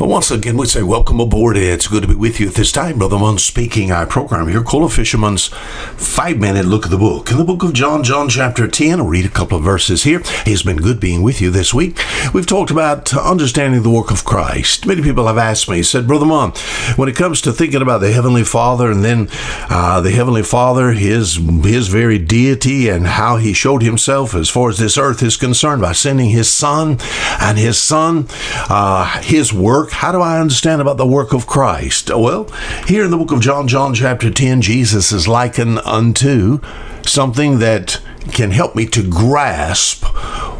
Well, once again, we say welcome aboard. It's good to be with you at this time. Brother Munn speaking. Our program here, Cola Fisherman's five minute look at the book. In the book of John, John chapter 10, I'll read a couple of verses here. It's been good being with you this week. We've talked about understanding the work of Christ. Many people have asked me, said, Brother Munn, when it comes to thinking about the Heavenly Father and then uh, the Heavenly Father, his, his very deity, and how he showed himself as far as this earth is concerned by sending his Son and his Son, uh, his work how do I understand about the work of Christ? Well, here in the book of John, John chapter 10, Jesus is likened unto something that can help me to grasp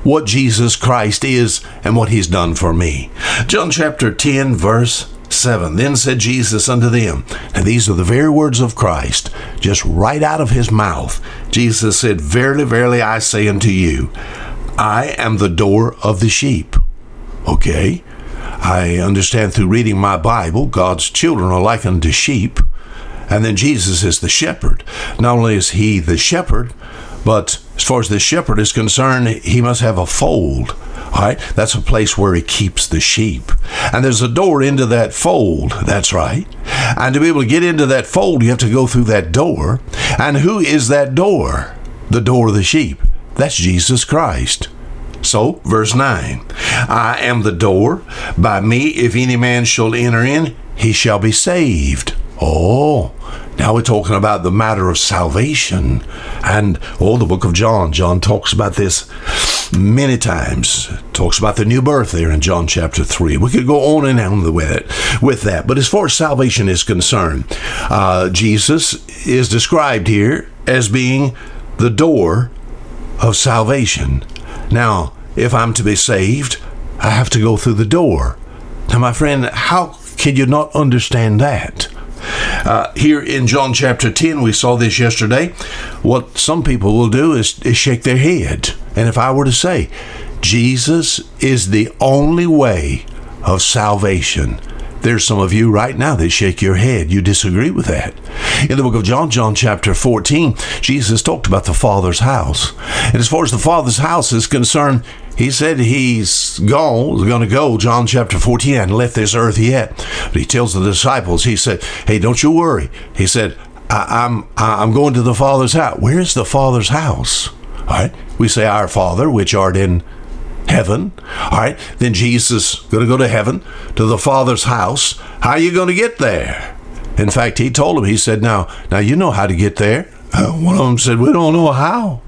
what Jesus Christ is and what he's done for me. John chapter 10, verse 7. Then said Jesus unto them, and these are the very words of Christ, just right out of his mouth. Jesus said, Verily, verily, I say unto you, I am the door of the sheep. Okay? I understand through reading my Bible, God's children are likened to sheep, and then Jesus is the shepherd. Not only is he the shepherd, but as far as the shepherd is concerned, he must have a fold. All right, that's a place where he keeps the sheep. And there's a door into that fold. That's right. And to be able to get into that fold, you have to go through that door. And who is that door? The door of the sheep. That's Jesus Christ. So, verse 9 I am the door. By me, if any man shall enter in, he shall be saved. Oh, now we're talking about the matter of salvation. And, oh, the book of John. John talks about this many times. Talks about the new birth there in John chapter 3. We could go on and on with it, with that. But as far as salvation is concerned, uh, Jesus is described here as being the door of salvation. Now, if I'm to be saved, I have to go through the door. Now, my friend, how can you not understand that? Uh, here in John chapter 10, we saw this yesterday. What some people will do is, is shake their head. And if I were to say, Jesus is the only way of salvation, there's some of you right now that shake your head. You disagree with that. In the book of John, John chapter 14, Jesus talked about the Father's house. And as far as the Father's house is concerned, he said he's gone, going to go, John chapter 14, and left this earth yet. But he tells the disciples, he said, Hey, don't you worry. He said, I, am I'm, I'm going to the Father's house. Where's the Father's house? All right. We say, Our Father, which art in heaven. All right, then Jesus going to go to heaven to the Father's house. How are you going to get there? In fact, he told him. He said, "Now, now you know how to get there." Uh, one of them said, "We don't know how.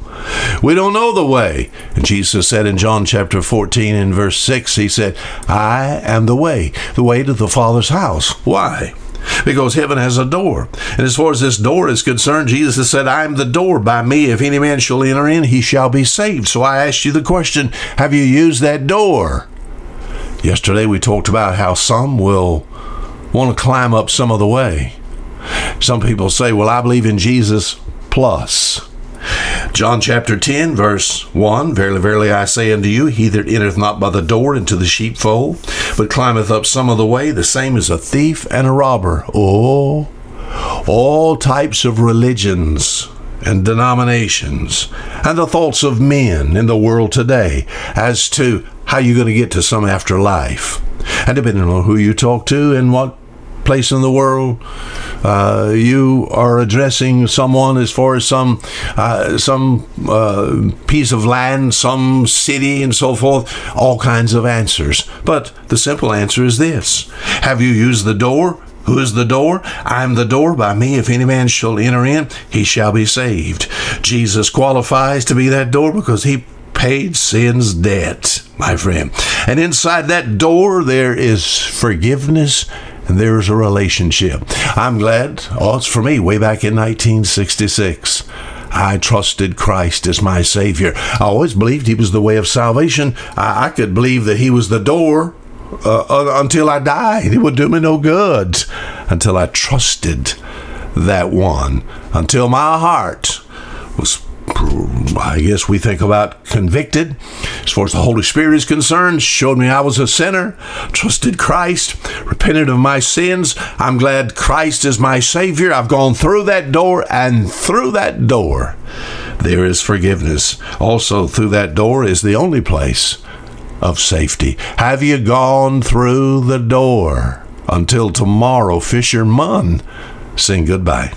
We don't know the way." And Jesus said in John chapter 14 and verse 6, he said, "I am the way, the way to the Father's house." Why? Because heaven has a door. And as far as this door is concerned, Jesus has said, I am the door. By me, if any man shall enter in, he shall be saved. So I asked you the question Have you used that door? Yesterday we talked about how some will want to climb up some other way. Some people say, Well, I believe in Jesus plus. John chapter 10, verse 1 Verily, verily, I say unto you, he that entereth not by the door into the sheepfold, but climbeth up some other way, the same is a thief and a robber. Oh, all types of religions and denominations and the thoughts of men in the world today as to how you're going to get to some afterlife. And depending on who you talk to and what place in the world. Uh, you are addressing someone as far as some uh, some uh, piece of land, some city, and so forth. All kinds of answers. But the simple answer is this: Have you used the door? Who is the door? I am the door. By me, if any man shall enter in, he shall be saved. Jesus qualifies to be that door because he paid sin's debt, my friend. And inside that door, there is forgiveness and there's a relationship. I'm glad, oh, it's for me, way back in 1966. I trusted Christ as my Savior. I always believed He was the way of salvation. I, I could believe that He was the door uh, uh, until I died. It would do me no good until I trusted that one, until my heart was I guess we think about convicted. As far as the Holy Spirit is concerned, showed me I was a sinner, trusted Christ, repented of my sins. I'm glad Christ is my Savior. I've gone through that door, and through that door, there is forgiveness. Also, through that door is the only place of safety. Have you gone through the door? Until tomorrow, fisherman, sing goodbye.